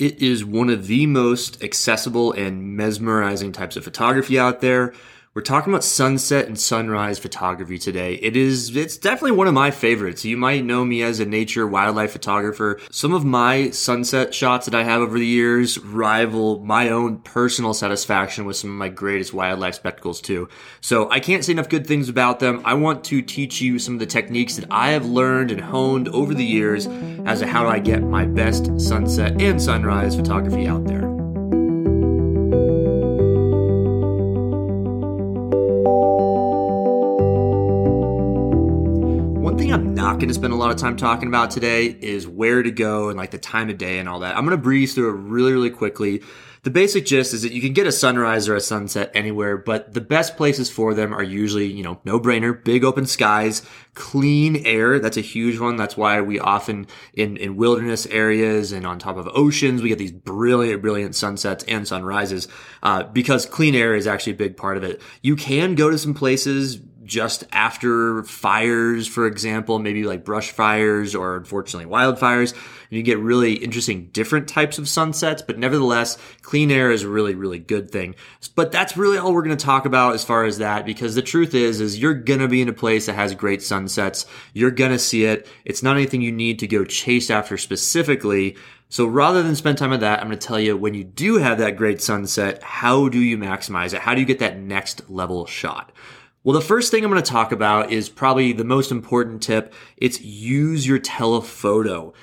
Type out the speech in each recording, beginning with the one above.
It is one of the most accessible and mesmerizing types of photography out there. We're talking about sunset and sunrise photography today. It is, it's definitely one of my favorites. You might know me as a nature wildlife photographer. Some of my sunset shots that I have over the years rival my own personal satisfaction with some of my greatest wildlife spectacles too. So I can't say enough good things about them. I want to teach you some of the techniques that I have learned and honed over the years as to how I get my best sunset and sunrise photography out there. Going to spend a lot of time talking about today is where to go and like the time of day and all that. I'm going to breeze through it really, really quickly. The basic gist is that you can get a sunrise or a sunset anywhere, but the best places for them are usually, you know, no brainer, big open skies, clean air. That's a huge one. That's why we often in, in wilderness areas and on top of oceans, we get these brilliant, brilliant sunsets and sunrises, uh, because clean air is actually a big part of it. You can go to some places just after fires, for example, maybe like brush fires or unfortunately wildfires. And you get really interesting different types of sunsets, but nevertheless, clean air is a really, really good thing. But that's really all we're going to talk about as far as that, because the truth is, is you're going to be in a place that has great sunsets. You're going to see it. It's not anything you need to go chase after specifically. So rather than spend time on that, I'm going to tell you when you do have that great sunset, how do you maximize it? How do you get that next level shot? Well, the first thing I'm going to talk about is probably the most important tip. It's use your telephoto.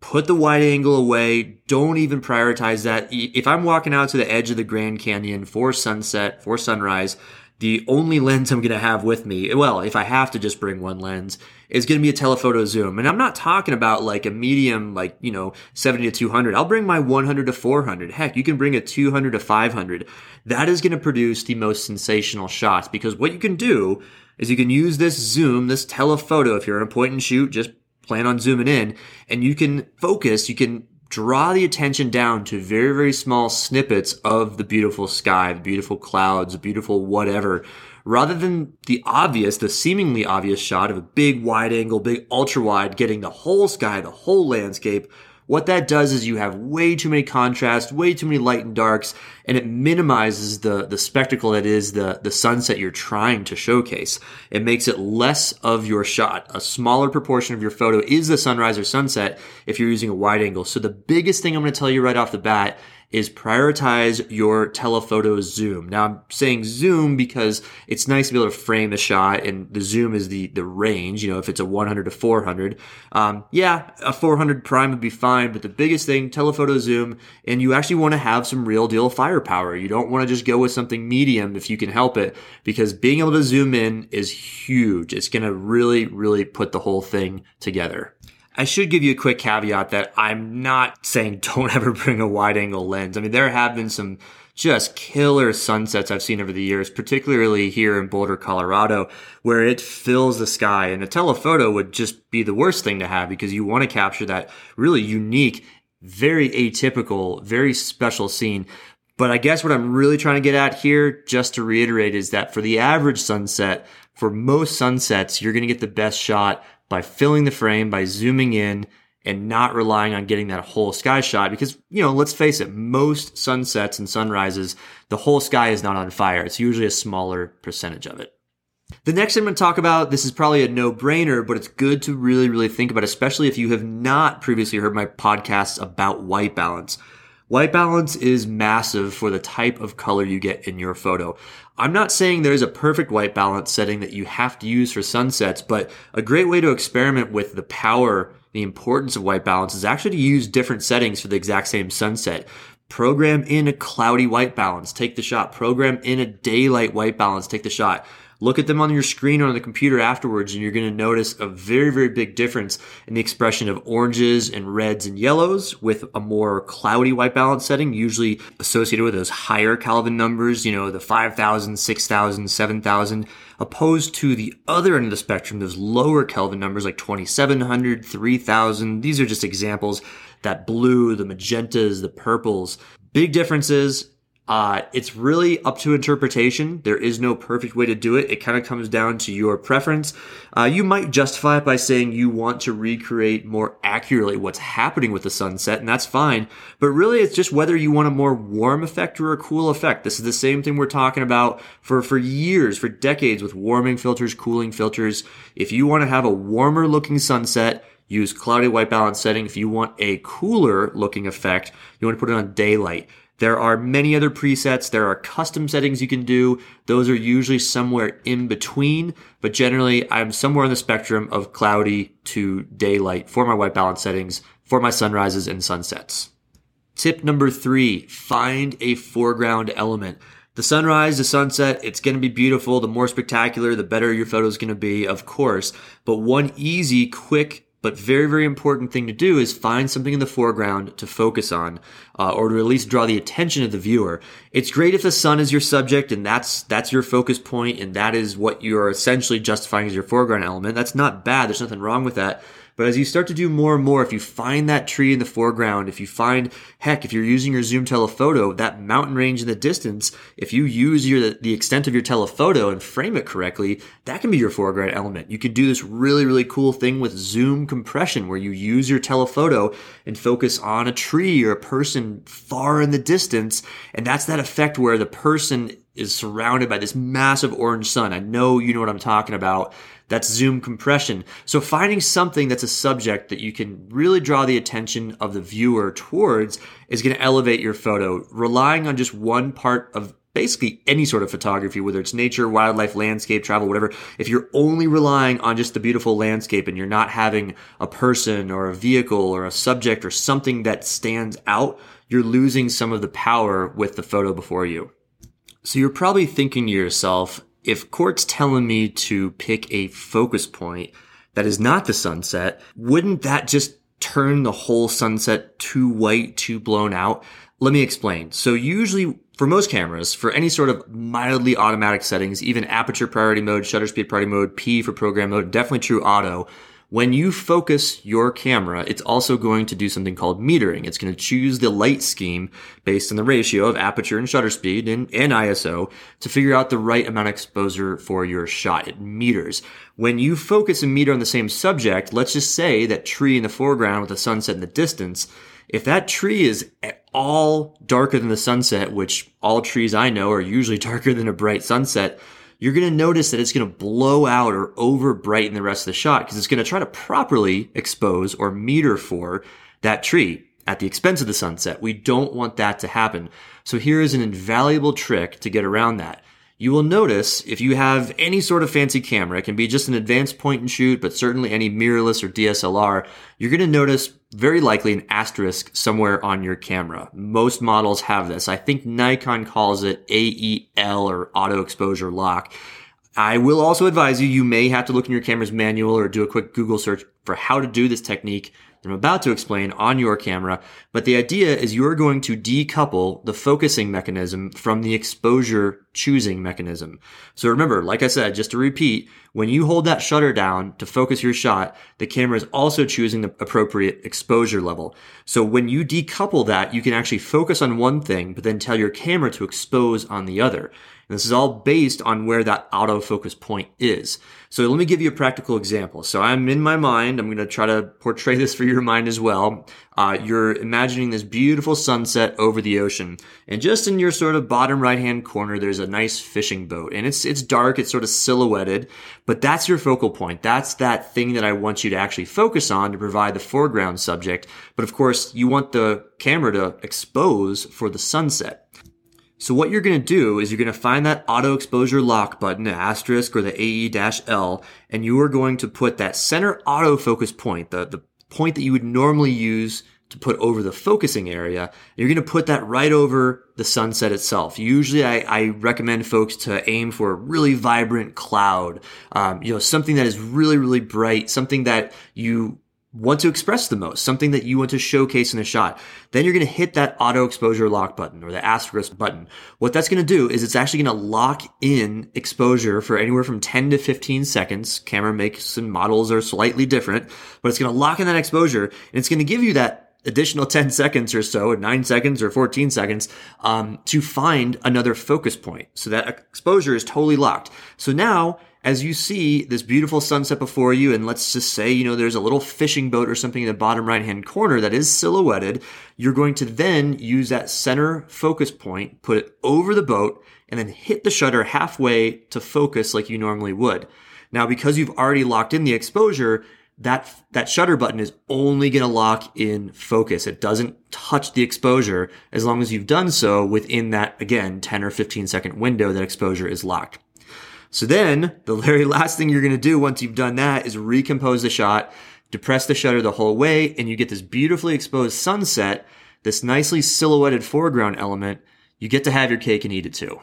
Put the wide angle away. Don't even prioritize that. If I'm walking out to the edge of the Grand Canyon for sunset, for sunrise, the only lens I'm going to have with me, well, if I have to just bring one lens, is going to be a telephoto zoom. And I'm not talking about like a medium, like, you know, 70 to 200. I'll bring my 100 to 400. Heck, you can bring a 200 to 500. That is going to produce the most sensational shots because what you can do is you can use this zoom, this telephoto. If you're in a point and shoot, just plan on zooming in and you can focus, you can draw the attention down to very, very small snippets of the beautiful sky, the beautiful clouds, the beautiful whatever, rather than the obvious, the seemingly obvious shot of a big wide angle, big ultra wide, getting the whole sky, the whole landscape what that does is you have way too many contrasts, way too many light and darks, and it minimizes the, the spectacle that is the, the sunset you're trying to showcase. It makes it less of your shot. A smaller proportion of your photo is the sunrise or sunset if you're using a wide angle. So the biggest thing I'm going to tell you right off the bat is prioritize your telephoto zoom. Now I'm saying zoom because it's nice to be able to frame the shot and the zoom is the, the range, you know, if it's a 100 to 400. Um, yeah, a 400 prime would be fine, but the biggest thing, telephoto zoom, and you actually want to have some real deal firepower. You don't want to just go with something medium if you can help it because being able to zoom in is huge. It's going to really, really put the whole thing together. I should give you a quick caveat that I'm not saying don't ever bring a wide angle lens. I mean, there have been some just killer sunsets I've seen over the years, particularly here in Boulder, Colorado, where it fills the sky. And a telephoto would just be the worst thing to have because you want to capture that really unique, very atypical, very special scene. But I guess what I'm really trying to get at here, just to reiterate, is that for the average sunset, for most sunsets, you're going to get the best shot by filling the frame, by zooming in and not relying on getting that whole sky shot because, you know, let's face it, most sunsets and sunrises, the whole sky is not on fire. It's usually a smaller percentage of it. The next thing I'm going to talk about, this is probably a no brainer, but it's good to really, really think about, especially if you have not previously heard my podcasts about white balance. White balance is massive for the type of color you get in your photo. I'm not saying there's a perfect white balance setting that you have to use for sunsets, but a great way to experiment with the power, the importance of white balance is actually to use different settings for the exact same sunset. Program in a cloudy white balance, take the shot. Program in a daylight white balance, take the shot. Look at them on your screen or on the computer afterwards, and you're going to notice a very, very big difference in the expression of oranges and reds and yellows with a more cloudy white balance setting, usually associated with those higher Kelvin numbers, you know, the 5,000, 6,000, 7,000, opposed to the other end of the spectrum, those lower Kelvin numbers like 2,700, 3,000. These are just examples that blue, the magentas, the purples, big differences Uh, it's really up to interpretation. There is no perfect way to do it. It kind of comes down to your preference. Uh, you might justify it by saying you want to recreate more accurately what's happening with the sunset, and that's fine. But really, it's just whether you want a more warm effect or a cool effect. This is the same thing we're talking about for, for years, for decades with warming filters, cooling filters. If you want to have a warmer looking sunset, use cloudy white balance setting. If you want a cooler looking effect, you want to put it on daylight. There are many other presets. There are custom settings you can do. Those are usually somewhere in between, but generally I'm somewhere on the spectrum of cloudy to daylight for my white balance settings, for my sunrises and sunsets. Tip number three, find a foreground element. The sunrise, the sunset, it's going to be beautiful. The more spectacular, the better your photo is going to be, of course. But one easy, quick but very, very important thing to do is find something in the foreground to focus on, uh, or to at least draw the attention of the viewer. It's great if the sun is your subject and that's, that's your focus point and that is what you're essentially justifying as your foreground element. That's not bad. There's nothing wrong with that. But as you start to do more and more, if you find that tree in the foreground, if you find, heck, if you're using your zoom telephoto, that mountain range in the distance, if you use your, the extent of your telephoto and frame it correctly, that can be your foreground element. You could do this really, really cool thing with zoom compression where you use your telephoto and focus on a tree or a person far in the distance. And that's that effect where the person is surrounded by this massive orange sun. I know you know what I'm talking about. That's zoom compression. So finding something that's a subject that you can really draw the attention of the viewer towards is going to elevate your photo. Relying on just one part of basically any sort of photography, whether it's nature, wildlife, landscape, travel, whatever, if you're only relying on just the beautiful landscape and you're not having a person or a vehicle or a subject or something that stands out, you're losing some of the power with the photo before you. So you're probably thinking to yourself, if Court's telling me to pick a focus point that is not the sunset, wouldn't that just turn the whole sunset too white, too blown out? Let me explain. So usually for most cameras, for any sort of mildly automatic settings, even aperture priority mode, shutter speed priority mode, P for program mode, definitely true auto, when you focus your camera, it's also going to do something called metering. It's going to choose the light scheme based on the ratio of aperture and shutter speed and, and ISO to figure out the right amount of exposure for your shot. It meters. When you focus and meter on the same subject, let's just say that tree in the foreground with the sunset in the distance, if that tree is at all darker than the sunset, which all trees I know are usually darker than a bright sunset, you're going to notice that it's going to blow out or over brighten the rest of the shot because it's going to try to properly expose or meter for that tree at the expense of the sunset. We don't want that to happen. So here is an invaluable trick to get around that. You will notice if you have any sort of fancy camera, it can be just an advanced point and shoot, but certainly any mirrorless or DSLR, you're going to notice very likely an asterisk somewhere on your camera. Most models have this. I think Nikon calls it AEL or auto exposure lock. I will also advise you, you may have to look in your camera's manual or do a quick Google search for how to do this technique I'm about to explain on your camera, but the idea is you're going to decouple the focusing mechanism from the exposure choosing mechanism. So remember, like I said, just to repeat, when you hold that shutter down to focus your shot, the camera is also choosing the appropriate exposure level. So when you decouple that, you can actually focus on one thing, but then tell your camera to expose on the other. And this is all based on where that autofocus point is. So let me give you a practical example. So I'm in my mind, I'm going to try to portray this for your mind as well. Uh, you're imagining this beautiful sunset over the ocean. And just in your sort of bottom right hand corner, there's a nice fishing boat. And it's, it's dark, it's sort of silhouetted, but that's your focal point. That's that thing that I want you to actually focus on to provide the foreground subject. But of course, you want the camera to expose for the sunset. So what you're going to do is you're going to find that auto exposure lock button, the asterisk or the AE-L, and you are going to put that center autofocus point, the, the point that you would normally use to put over the focusing area. You're going to put that right over the sunset itself. Usually I, I recommend folks to aim for a really vibrant cloud, um, you know, something that is really, really bright, something that you want to express the most, something that you want to showcase in a shot, then you're going to hit that auto exposure lock button or the asterisk button. What that's going to do is it's actually going to lock in exposure for anywhere from 10 to 15 seconds. Camera makes and models are slightly different, but it's going to lock in that exposure and it's going to give you that additional 10 seconds or so, or 9 seconds or 14 seconds, um, to find another focus point. So that exposure is totally locked. So now, as you see this beautiful sunset before you, and let's just say, you know, there's a little fishing boat or something in the bottom right hand corner that is silhouetted, you're going to then use that center focus point, put it over the boat, and then hit the shutter halfway to focus like you normally would. Now, because you've already locked in the exposure, that that shutter button is only going to lock in focus. It doesn't touch the exposure as long as you've done so within that again 10 or 15 second window that exposure is locked. So then the very last thing you're going to do once you've done that is recompose the shot, depress the shutter the whole way and you get this beautifully exposed sunset, this nicely silhouetted foreground element. You get to have your cake and eat it too.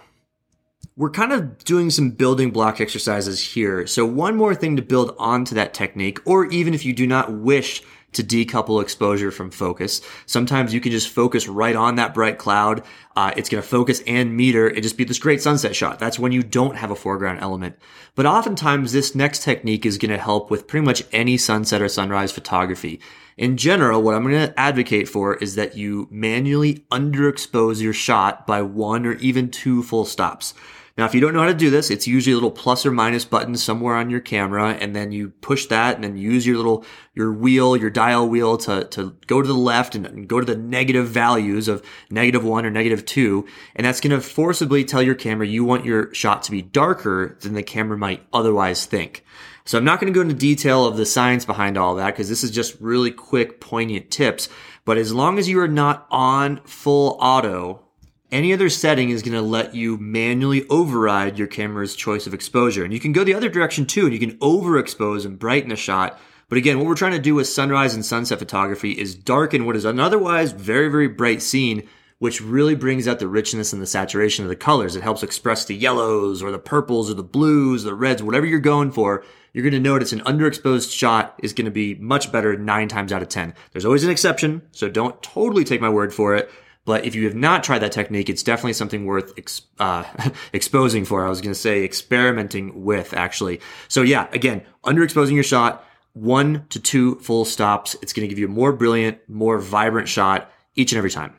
We're kind of doing some building block exercises here. So one more thing to build onto that technique, or even if you do not wish to decouple exposure from focus. Sometimes you can just focus right on that bright cloud. Uh, it's going to focus and meter and just be this great sunset shot. That's when you don't have a foreground element. But oftentimes this next technique is going to help with pretty much any sunset or sunrise photography. In general, what I'm going to advocate for is that you manually underexpose your shot by one or even two full stops. Now, if you don't know how to do this, it's usually a little plus or minus button somewhere on your camera, and then you push that and then use your little, your wheel, your dial wheel to, to go to the left and, and go to the negative values of negative one or negative two. And that's going to forcibly tell your camera you want your shot to be darker than the camera might otherwise think. So I'm not going to go into detail of the science behind all that because this is just really quick, poignant tips. But as long as you are not on full auto any other setting is going to let you manually override your camera's choice of exposure. And you can go the other direction too, and you can overexpose and brighten a shot. But again, what we're trying to do with sunrise and sunset photography is darken what is an otherwise very, very bright scene, which really brings out the richness and the saturation of the colors. It helps express the yellows or the purples or the blues, the reds, whatever you're going for. You're going to notice an underexposed shot is going to be much better nine times out of 10. There's always an exception, so don't totally take my word for it. But if you have not tried that technique, it's definitely something worth uh, exposing for. I was going to say experimenting with actually. So yeah, again, underexposing your shot, one to two full stops. It's going to give you a more brilliant, more vibrant shot each and every time.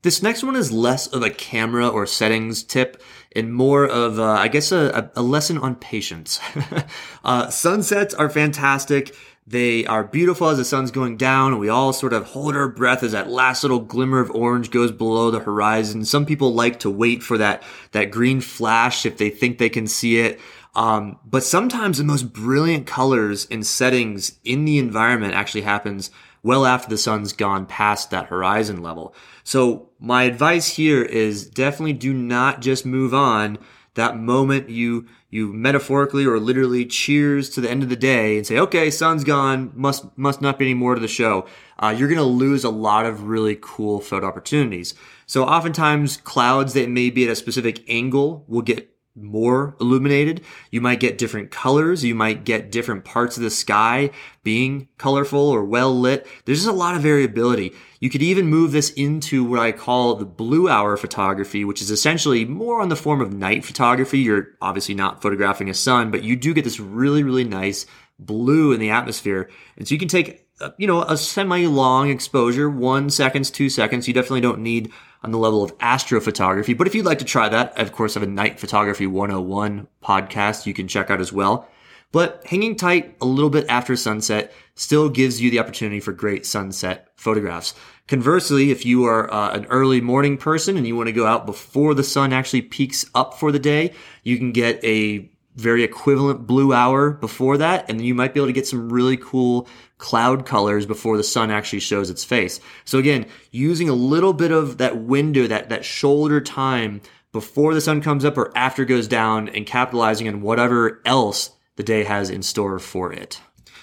This next one is less of a camera or settings tip and more of, uh, I guess, a, a, lesson on patience. uh, sunsets are fantastic. They are beautiful as the sun's going down, and we all sort of hold our breath as that last little glimmer of orange goes below the horizon. Some people like to wait for that, that green flash if they think they can see it. Um, but sometimes the most brilliant colors and settings in the environment actually happens well after the sun's gone past that horizon level. So my advice here is definitely do not just move on that moment you you metaphorically or literally cheers to the end of the day and say, okay, sun's gone, must must not be any more to the show. Uh, you're gonna lose a lot of really cool photo opportunities. So oftentimes clouds that may be at a specific angle will get more illuminated. You might get different colors. You might get different parts of the sky being colorful or well lit. There's just a lot of variability. You could even move this into what I call the blue hour photography, which is essentially more on the form of night photography. You're obviously not photographing a sun, but you do get this really, really nice blue in the atmosphere. And so you can take, you know, a semi long exposure, one seconds, two seconds. You definitely don't need on the level of astrophotography. But if you'd like to try that, I of course have a night photography 101 podcast you can check out as well. But hanging tight a little bit after sunset still gives you the opportunity for great sunset photographs. Conversely, if you are uh, an early morning person and you want to go out before the sun actually peeks up for the day, you can get a very equivalent blue hour before that, and you might be able to get some really cool cloud colors before the sun actually shows its face. So again, using a little bit of that window, that, that shoulder time before the sun comes up or after it goes down and capitalizing on whatever else the day has in store for it.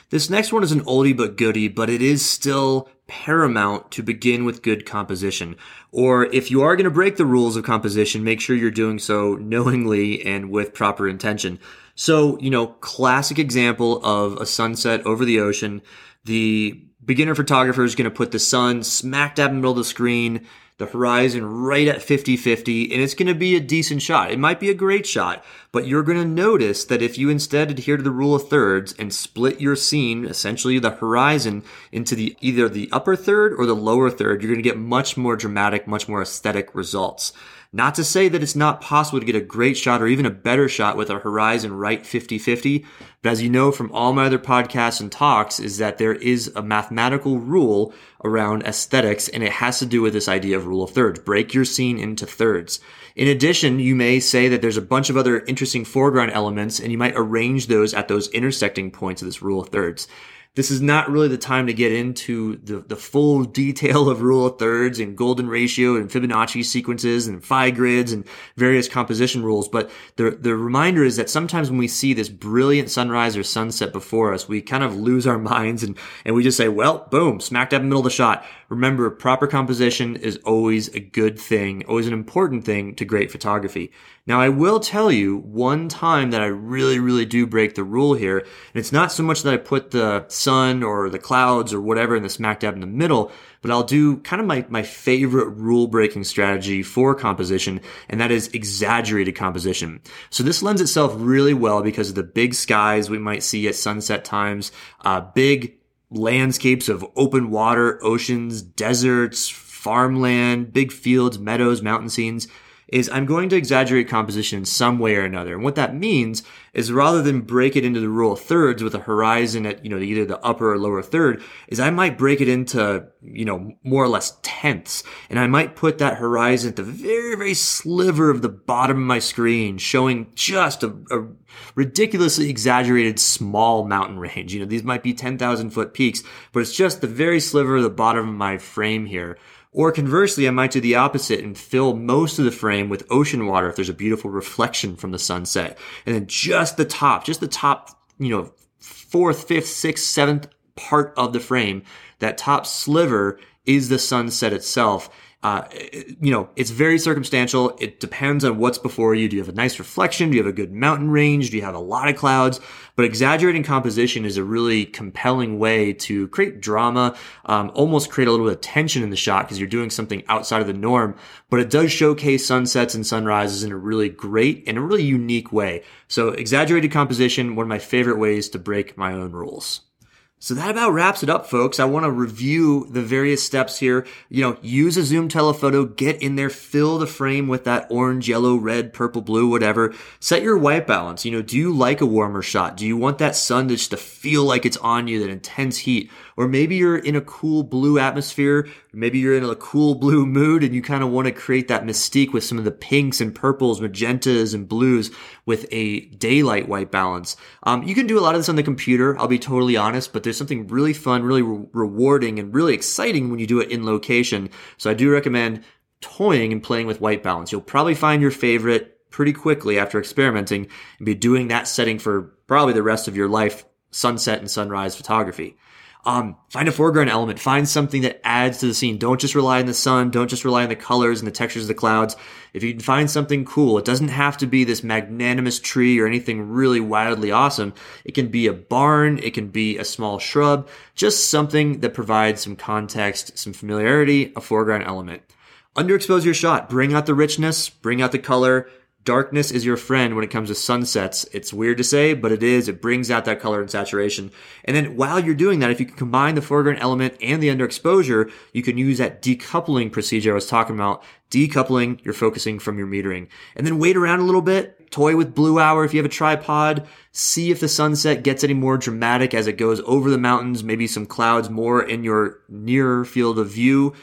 This next one is an oldie but goodie, but it is still paramount to begin with good composition. Or if you are going to break the rules of composition, make sure you're doing so knowingly and with proper intention. So, you know, classic example of a sunset over the ocean. The beginner photographer is going to put the sun smack dab in the middle of the screen. the horizon right at 50 50, and it's going to be a decent shot. It might be a great shot, but you're going to notice that if you instead adhere to the rule of thirds and split your scene, essentially the horizon, into the either the upper third or the lower third, you're going to get much more dramatic, much more aesthetic results. Not to say that it's not possible to get a great shot or even a better shot with a horizon right 50-50, but as you know from all my other podcasts and talks is that there is a mathematical rule around aesthetics and it has to do with this idea of rule of thirds. Break your scene into thirds. In addition, you may say that there's a bunch of other interesting foreground elements and you might arrange those at those intersecting points of this rule of thirds this is not really the time to get into the, the full detail of rule of thirds and golden ratio and Fibonacci sequences and phi grids and various composition rules. But the, the reminder is that sometimes when we see this brilliant sunrise or sunset before us, we kind of lose our minds and, and we just say, well, boom, smack dab in the middle of the shot. Remember, proper composition is always a good thing, always an important thing to great photography. Now, I will tell you one time that I really, really do break the rule here. And it's not so much that I put the sun or the clouds or whatever in the smack dab in the middle, but I'll do kind of my, my favorite rule breaking strategy for composition, and that is exaggerated composition. So this lends itself really well because of the big skies we might see at sunset times, uh, big landscapes of open water, oceans, deserts, farmland, big fields, meadows, mountain scenes is I'm going to exaggerate composition in some way or another. And what that means is rather than break it into the rule of thirds with a horizon at, you know, either the upper or lower third, is I might break it into, you know, more or less tenths. And I might put that horizon at the very, very sliver of the bottom of my screen, showing just a, a ridiculously exaggerated small mountain range. You know, these might be 10,000 foot peaks, but it's just the very sliver of the bottom of my frame here. Or conversely, I might do the opposite and fill most of the frame with ocean water if there's a beautiful reflection from the sunset. And then just the top, just the top, you know, fourth, fifth, sixth, seventh part of the frame, that top sliver is the sunset itself. Uh, you know, it's very circumstantial. It depends on what's before you. Do you have a nice reflection? Do you have a good mountain range? Do you have a lot of clouds? But exaggerating composition is a really compelling way to create drama, um, almost create a little bit of tension in the shot because you're doing something outside of the norm. But it does showcase sunsets and sunrises in a really great and a really unique way. So exaggerated composition, one of my favorite ways to break my own rules. So that about wraps it up, folks. I want to review the various steps here. You know, use a zoom telephoto, get in there, fill the frame with that orange, yellow, red, purple, blue, whatever. Set your white balance. You know, do you like a warmer shot? Do you want that sun to just to feel like it's on you, that intense heat? Or maybe you're in a cool blue atmosphere. Maybe you're in a cool blue mood and you kind of want to create that mystique with some of the pinks and purples, magentas and blues with a daylight white balance. Um, you can do a lot of this on the computer. I'll be totally honest, but there's something really fun, really re- rewarding and really exciting when you do it in location. So I do recommend toying and playing with white balance. You'll probably find your favorite pretty quickly after experimenting and be doing that setting for probably the rest of your life, sunset and sunrise photography. Um, find a foreground element. Find something that adds to the scene. Don't just rely on the sun. Don't just rely on the colors and the textures of the clouds. If you can find something cool, it doesn't have to be this magnanimous tree or anything really wildly awesome. It can be a barn. It can be a small shrub. Just something that provides some context, some familiarity, a foreground element. Underexpose your shot. Bring out the richness. Bring out the color darkness is your friend when it comes to sunsets. It's weird to say, but it is. It brings out that color and saturation. And then while you're doing that, if you can combine the foreground element and the underexposure, you can use that decoupling procedure I was talking about. Decoupling, you're focusing from your metering. And then wait around a little bit, toy with blue hour if you have a tripod, see if the sunset gets any more dramatic as it goes over the mountains, maybe some clouds more in your nearer field of view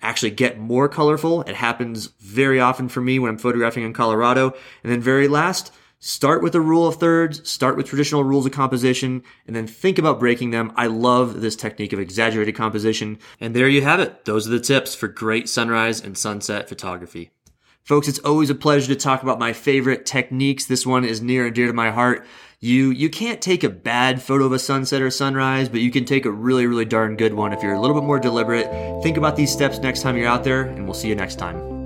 actually get more colorful. It happens very often for me when I'm photographing in Colorado. And then very last, start with the rule of thirds, start with traditional rules of composition, and then think about breaking them. I love this technique of exaggerated composition. And there you have it. Those are the tips for great sunrise and sunset photography. Folks, it's always a pleasure to talk about my favorite techniques. This one is near and dear to my heart. You you can't take a bad photo of a sunset or sunrise, but you can take a really really darn good one if you're a little bit more deliberate. Think about these steps next time you're out there, and we'll see you next time.